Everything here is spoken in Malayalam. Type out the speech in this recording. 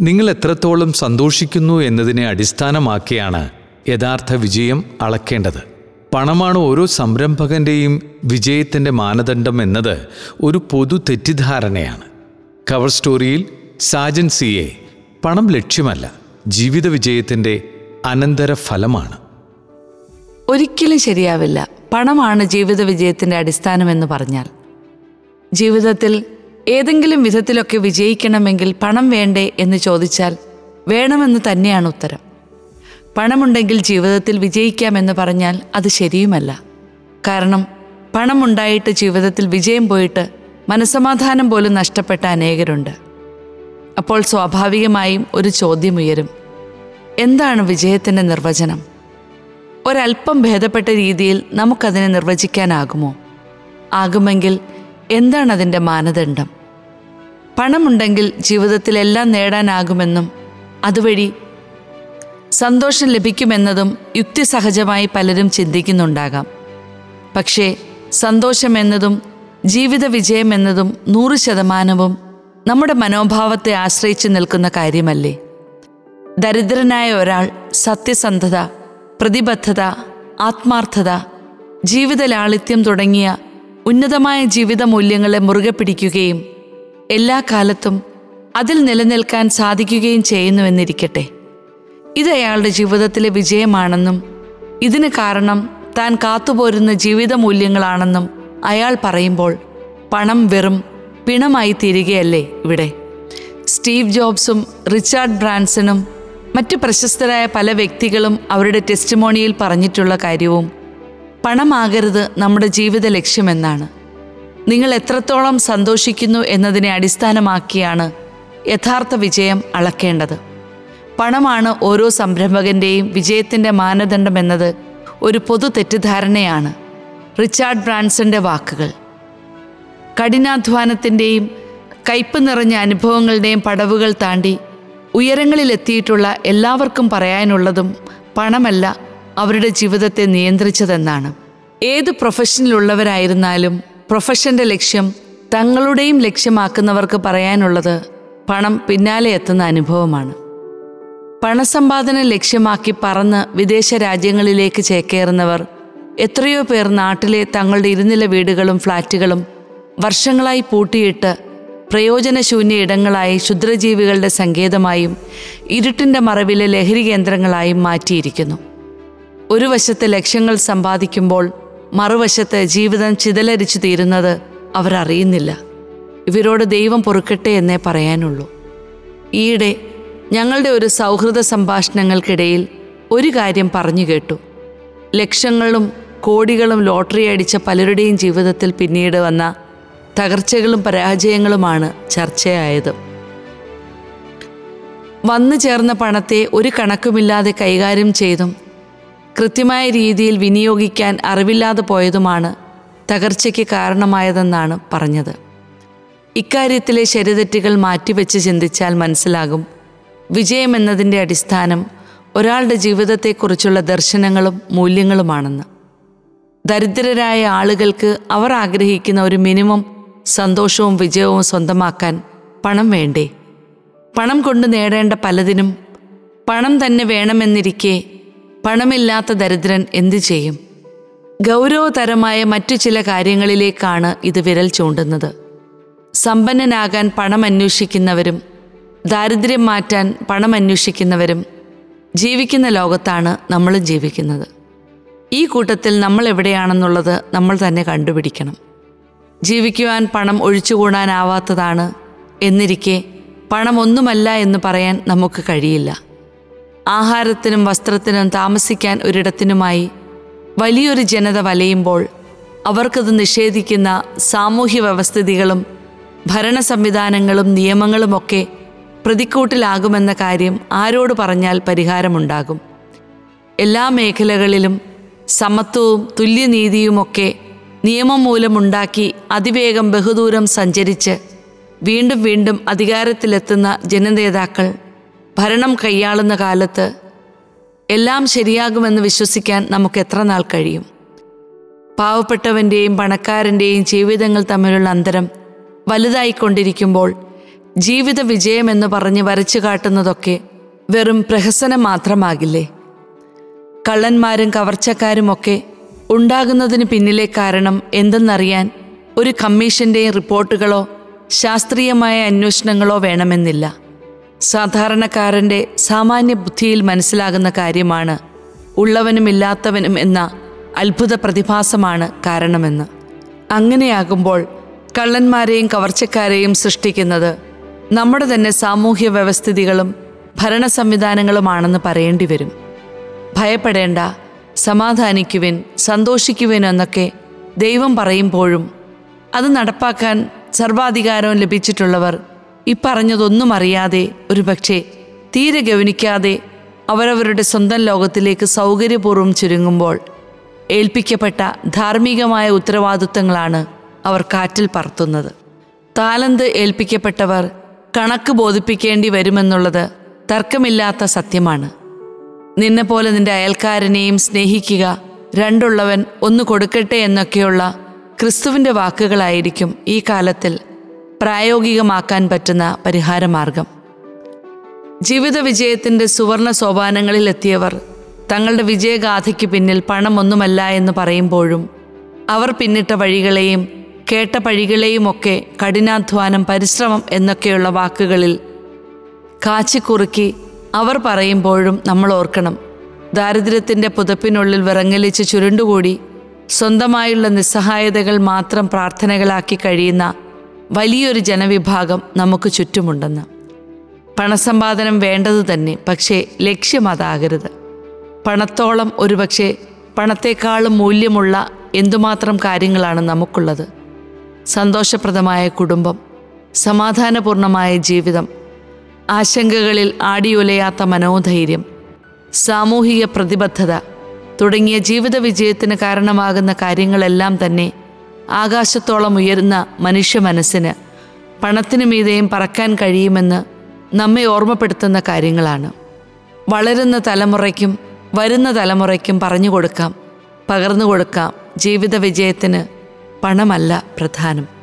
നിങ്ങൾ എത്രത്തോളം സന്തോഷിക്കുന്നു എന്നതിനെ അടിസ്ഥാനമാക്കിയാണ് യഥാർത്ഥ വിജയം അളക്കേണ്ടത്. പണമാണ് ഓരോ സംരംഭകന്റെയും വിജയത്തിന്റെ മാനദണ്ഡം എന്നത് ഒരു പൊതു തെറ്റിദ്ധാരണയാണ്. കവർ സ്റ്റോറിയിൽ സാജൻ സിയെ പണം ലക്ഷ്യമല്ല ജീവിത വിജയത്തിന്റെ അനന്തര ഫലമാണ്. ഒരിക്കലും ശരിയാവില്ല. പണമാണ് ജീവിത വിജയത്തിന്റെ അടിസ്ഥാനമെന്ന് പറഞ്ഞാൽ. ജീവിതത്തിൽ ഏതെങ്കിലും വിധത്തിലൊക്കെ വിജയിക്കണമെങ്കിൽ പണം വേണ്ടേ എന്ന് ചോദിച്ചാൽ വേണമെന്ന് തന്നെയാണ് ഉത്തരം. പണമുണ്ടെങ്കിൽ ജീവിതത്തിൽ വിജയിക്കാമെന്ന് പറഞ്ഞാൽ അത് ശരിയുമല്ല. കാരണം പണമുണ്ടായിട്ട് ജീവിതത്തിൽ വിജയം പോയിട്ട് മനസമാധാനം പോലും നഷ്ടപ്പെട്ട അനേകരുണ്ട്. അപ്പോൾ സ്വാഭാവികമായും ഒരു ചോദ്യമുയരും. എന്താണ് വിജയത്തിന്റെ നിർവചനം? ഒരല്പം ഭേദപ്പെട്ട രീതിയിൽ നമുക്കതിനെ നിർവചിക്കാനാകുമോ? ആകുമെങ്കിൽ എന്താണ് അതിന്റെ മാനദണ്ഡം? പണമുണ്ടെങ്കിൽ ജീവിതത്തിലെല്ലാം നേടാനാകുമെന്നും അതുവഴി സന്തോഷം ലഭിക്കുമെന്നതും യുക്തിസഹജമായി പലരും ചിന്തിക്കുന്നുണ്ടാകാം. പക്ഷേ സന്തോഷമെന്നതും ജീവിത വിജയമെന്നതും നൂറ് ശതമാനവും നമ്മുടെ മനോഭാവത്തെ ആശ്രയിച്ച് നിൽക്കുന്ന കാര്യമല്ലേ? ദരിദ്രനായ ഒരാൾ സത്യസന്ധത പ്രതിബദ്ധത ആത്മാർത്ഥത ജീവിത ലാളിത്യം തുടങ്ങിയ ഉന്നതമായ ജീവിത മൂല്യങ്ങളെ മുറുകെ പിടിക്കുകയും എല്ലാ കാലത്തും അതിൽ നിലനിൽക്കാൻ സാധിക്കുകയും ചെയ്യുന്നുവെന്നിരിക്കട്ടെ. ഇത് അയാളുടെ ജീവിതത്തിലെ വിജയമാണെന്നും ഇതിന് കാരണം താൻ കാത്തുപോരുന്ന ജീവിത മൂല്യങ്ങളാണെന്നും അയാൾ പറയുമ്പോൾ പണം വെറും പിണമായി തീരുകയല്ലേ ഇവിടെ. സ്റ്റീവ് ജോബ്സും റിച്ചാർഡ് ബ്രാൻസണും മറ്റ് പ്രശസ്തരായ പല വ്യക്തികളും അവരുടെ ടെസ്റ്റിമോണിയിൽ പറഞ്ഞിട്ടുള്ള കാര്യവും പണമാകരുത് നമ്മുടെ ജീവിത ലക്ഷ്യമെന്നാണ്. നിങ്ങൾ എത്രത്തോളം സന്തോഷിക്കുന്നു എന്നതിനെ അടിസ്ഥാനമാക്കിയാണ് യഥാർത്ഥ വിജയം അളക്കേണ്ടത്. പണമാണ് ഓരോ സംരംഭകന്റെയും വിജയത്തിന്റെ മാനദണ്ഡം എന്നത് ഒരു പൊതു തെറ്റിദ്ധാരണയാണ്. റിച്ചാർഡ് ബ്രാൻസന്റെ വാക്കുകൾ. കഠിനാധ്വാനത്തിന്റെയും കയ്പ് നിറഞ്ഞ അനുഭവങ്ങളുടെയും പടവുകൾ താണ്ടി ഉയരങ്ങളിലെത്തിയിട്ടുള്ള എല്ലാവർക്കും പറയാനുള്ളതും പണമല്ല അവരുടെ ജീവിതത്തെ നിയന്ത്രിച്ചതെന്നാണ്. ഏത് പ്രൊഫഷനിലുള്ളവരായിരുന്നാലും പ്രൊഫഷന്റെ ലക്ഷ്യം തങ്ങളുടെയും ലക്ഷ്യമാക്കുന്നവർക്ക് പറയാനുള്ളത് പണം പിന്നാലെ എത്തുന്ന അനുഭവമാണ്. പണസമ്പാദനം ലക്ഷ്യമാക്കി പറന്ന് വിദേശ രാജ്യങ്ങളിലേക്ക് ചേക്കേറുന്നവർ എത്രയോ പേർ നാട്ടിലെ തങ്ങളുടെ ഇരുനില വീടുകളും ഫ്ളാറ്റുകളും വർഷങ്ങളായി പൂട്ടിയിട്ട് പ്രയോജനശൂന്യ ഇടങ്ങളായി ക്ഷുദ്രജീവികളുടെ സങ്കേതമായും ഇരുട്ടിന്റെ മറവിലെ ലഹരി കേന്ദ്രങ്ങളായും മാറ്റിയിരിക്കുന്നു. ഒരു വശത്ത് ലക്ഷ്യങ്ങൾ സമ്പാദിക്കുമ്പോൾ മറുവശത്ത് ജീവിതം ചിതലരിച്ചു തീരുന്നത് അവരറിയുന്നില്ല ഇവരോട് ദൈവം പൊറുക്കട്ടെ എന്നേ പറയാനുള്ളൂ. ഈയിടെ ഞങ്ങളുടെ ഒരു സൗഹൃദ സംഭാഷണങ്ങൾക്കിടയിൽ ഒരു കാര്യം പറഞ്ഞു കേട്ടു. ലക്ഷങ്ങളും കോടികളും ലോട്ടറി അടിച്ച പലരുടെയും ജീവിതത്തിൽ പിന്നീട് വന്ന തകർച്ചകളും പരാജയങ്ങളുമാണ് ചർച്ചയായത്. വന്നു ചേർന്ന പണത്തെ ഒരു കണക്കുമില്ലാതെ കൈകാര്യം ചെയ്തും കൃത്യമായ രീതിയിൽ വിനിയോഗിക്കാൻ അറിവില്ലാതെ പോയതുമാണ് തകർച്ചയ്ക്ക് കാരണമായതെന്നാണ് പറഞ്ഞത്. ഇക്കാര്യത്തിലെ ശരിതെറ്റുകൾ മാറ്റിവെച്ച് ചിന്തിച്ചാൽ മനസ്സിലാകും. വിജയം എന്നതിന്റെ അടിസ്ഥാനം ഒരാളുടെ ജീവിതത്തെക്കുറിച്ചുള്ള ദർശനങ്ങളും മൂല്യങ്ങളുമാണെന്ന്. ദരിദ്രരായ ആളുകൾക്ക് അവർ ആഗ്രഹിക്കുന്ന ഒരു മിനിമം സന്തോഷവും വിജയവും സ്വന്തമാക്കാൻ പണം വേണ്ടേ? പണം കൊണ്ട് നേടേണ്ട പലതിനും പണം തന്നെ വേണമെന്നിരിക്കെ പണമില്ലാത്ത ദരിദ്രൻ എന്തു ചെയ്യും? ഗൗരവതരമായ മറ്റു ചില കാര്യങ്ങളിലേക്കാണ് ഇത് വിരൽ ചൂണ്ടുന്നത്. സമ്പന്നനാകാൻ പണം അന്വേഷിക്കുന്നവരും ദാരിദ്ര്യം മാറ്റാൻ പണം അന്വേഷിക്കുന്നവരും ജീവിക്കുന്ന ലോകത്താണ് നമ്മൾ ജീവിക്കുന്നത്. ഈ കൂട്ടത്തിൽ നമ്മൾ എവിടെയാണെന്നുള്ളത് നമ്മൾ തന്നെ കണ്ടുപിടിക്കണം. ജീവിക്കുവാൻ പണം ഒഴിച്ചുകൂടാനാവാത്തതാണ് എന്നിരിക്കെ പണം ഒന്നുമല്ല എന്ന് പറയാൻ നമുക്ക് കഴിയില്ല. ആഹാരത്തിനും വസ്ത്രത്തിനും താമസിക്കാൻ ഒരിടത്തിനുമായി വലിയൊരു ജനത വലയുമ്പോൾ അവർക്കത് നിഷേധിക്കുന്ന സാമൂഹ്യ വ്യവസ്ഥിതികളും ഭരണ സംവിധാനങ്ങളും നിയമങ്ങളുമൊക്കെ പ്രതിക്കൂട്ടിലാകുമെന്ന കാര്യം ആരോട് പറഞ്ഞാൽ പരിഹാരമുണ്ടാകും. എല്ലാ മേഖലകളിലും സമത്വവും തുല്യനീതിയുമൊക്കെ നിയമം മൂലമുണ്ടാക്കി അതിവേഗം ബഹുദൂരം സഞ്ചരിച്ച് വീണ്ടും വീണ്ടും അധികാരത്തിലെത്തുന്ന ജനനേതാക്കൾ ഭരണം കൈയാളുന്ന കാലത്ത് എല്ലാം ശരിയാകുമെന്ന് വിശ്വസിക്കാൻ നമുക്ക് എത്ര നാൾ കഴിയും? പാവപ്പെട്ടവന്റെയും പണക്കാരന്റെയും ജീവിതങ്ങൾ തമ്മിലുള്ള അന്തരം വലുതായിക്കൊണ്ടിരിക്കുമ്പോൾ ജീവിത വിജയമെന്ന് പറഞ്ഞ് വരച്ചു കാട്ടുന്നതൊക്കെ വെറും പ്രഹസനം മാത്രമാകില്ലേ? കള്ളന്മാരും കവർച്ചക്കാരുമൊക്കെ ഉണ്ടാകുന്നതിന് പിന്നിലെ കാരണം എന്തെന്നറിയാൻ ഒരു കമ്മീഷന്റെയും റിപ്പോർട്ടുകളോ ശാസ്ത്രീയമായ അന്വേഷണങ്ങളോ വേണമെന്നില്ല. സാധാരണക്കാരന്റെ സാമാന്യ ബുദ്ധിയിൽ മനസ്സിലാകുന്ന കാര്യമാണ് ഉള്ളവനും ഇല്ലാത്തവനും എന്ന അത്ഭുത പ്രതിഭാസമാണ് കാരണമെന്ന്. അങ്ങനെയാകുമ്പോൾ കള്ളന്മാരെയും കവർച്ചക്കാരെയും സൃഷ്ടിക്കുന്നത് നമ്മുടെ തന്നെ സാമൂഹ്യ വ്യവസ്ഥിതികളും ഭരണ സംവിധാനങ്ങളുമാണെന്ന് പറയേണ്ടി വരും. ഭയപ്പെടേണ്ട സമാധാനിക്കുവിൻ സന്തോഷിക്കുവിൻ എന്നൊക്കെ ദൈവം പറയുമ്പോഴും അത് നടപ്പാക്കാൻ സർവാധികാരവും ലഭിച്ചിട്ടുള്ളവർ ഇപ്പറഞ്ഞതൊന്നും അറിയാതെ ഒരുപക്ഷെ തീരെ ഗവനിക്കാതെ അവരവരുടെ സ്വന്തം ലോകത്തിലേക്ക് സൗകര്യപൂർവം ചുരുങ്ങുമ്പോൾ ഏൽപ്പിക്കപ്പെട്ട ധാർമ്മികമായ ഉത്തരവാദിത്തങ്ങളാണ് അവർ കാറ്റിൽ പറത്തുന്നത്. താലന്ത് ഏൽപ്പിക്കപ്പെട്ടവർ കണക്ക് ബോധിപ്പിക്കേണ്ടി വരുമെന്നുള്ളത് തർക്കമില്ലാത്ത സത്യമാണ്. നിന്നെപ്പോലെ നിന്റെ അയൽക്കാരനെയും സ്നേഹിക്കുക രണ്ടുള്ളവൻ ഒന്ന് കൊടുക്കട്ടെ എന്നൊക്കെയുള്ള ക്രിസ്തുവിന്റെ വാക്കുകളായിരിക്കും ഈ കാലത്തിൽ പ്രായോഗികമാക്കാൻ പറ്റുന്ന പരിഹാരമാർഗം. ജീവിത വിജയത്തിന്റെ സുവർണ സോപാനങ്ങളിൽ എത്തിയവർ തങ്ങളുടെ വിജയഗാഥയ്ക്ക് പിന്നിൽ പണമൊന്നുമല്ല എന്ന് പറയുമ്പോഴും അവർ പിന്നിട്ട വഴികളെയും കേട്ട പഴികളെയുമൊക്കെ കഠിനാധ്വാനം പരിശ്രമം എന്നൊക്കെയുള്ള വാക്കുകളിൽ കാച്ചിക്കുറുക്കി അവർ പറയുമ്പോഴും നമ്മൾ ഓർക്കണം. ദാരിദ്ര്യത്തിന്റെ പുതപ്പിനുള്ളിൽ വിറങ്ങലിച്ച് ചുരുണ്ടുകൂടി സ്വന്തമായുള്ള നിസ്സഹായതകൾ മാത്രം പ്രാർത്ഥനകളാക്കി കഴിയുന്ന വലിയൊരു ജനവിഭാഗം നമുക്ക് ചുറ്റുമുണ്ടെന്ന്. പണസമ്പാദനം വേണ്ടത് തന്നെ പക്ഷേ ലക്ഷ്യം അതാകരുത്. പണത്തോളം ഒരുപക്ഷെ പണത്തെക്കാളും മൂല്യമുള്ള എന്തുമാത്രം കാര്യങ്ങളാണ് നമുക്കുള്ളത്. സന്തോഷപ്രദമായ കുടുംബം സമാധാനപൂർണമായ ജീവിതം ആശങ്കകളിൽ ആടിയുലയാത്ത മനോധൈര്യം സാമൂഹിക പ്രതിബദ്ധത തുടങ്ങിയ ജീവിത വിജയത്തിന് കാരണമാകുന്ന കാര്യങ്ങളെല്ലാം തന്നെ ആകാശത്തോളം ഉയരുന്ന മനുഷ്യ മനസ്സിന് പണത്തിനു മീതെയും പറക്കാൻ കഴിയുമെന്ന് നമ്മെ ഓർമ്മപ്പെടുത്തുന്ന കാര്യങ്ങളാണ്. വളരുന്ന തലമുറയ്ക്കും വരുന്ന തലമുറയ്ക്കും പറഞ്ഞു കൊടുക്കാം പകർന്നു കൊടുക്കാം. ജീവിത വിജയത്തിന് പണമല്ല പ്രധാനം.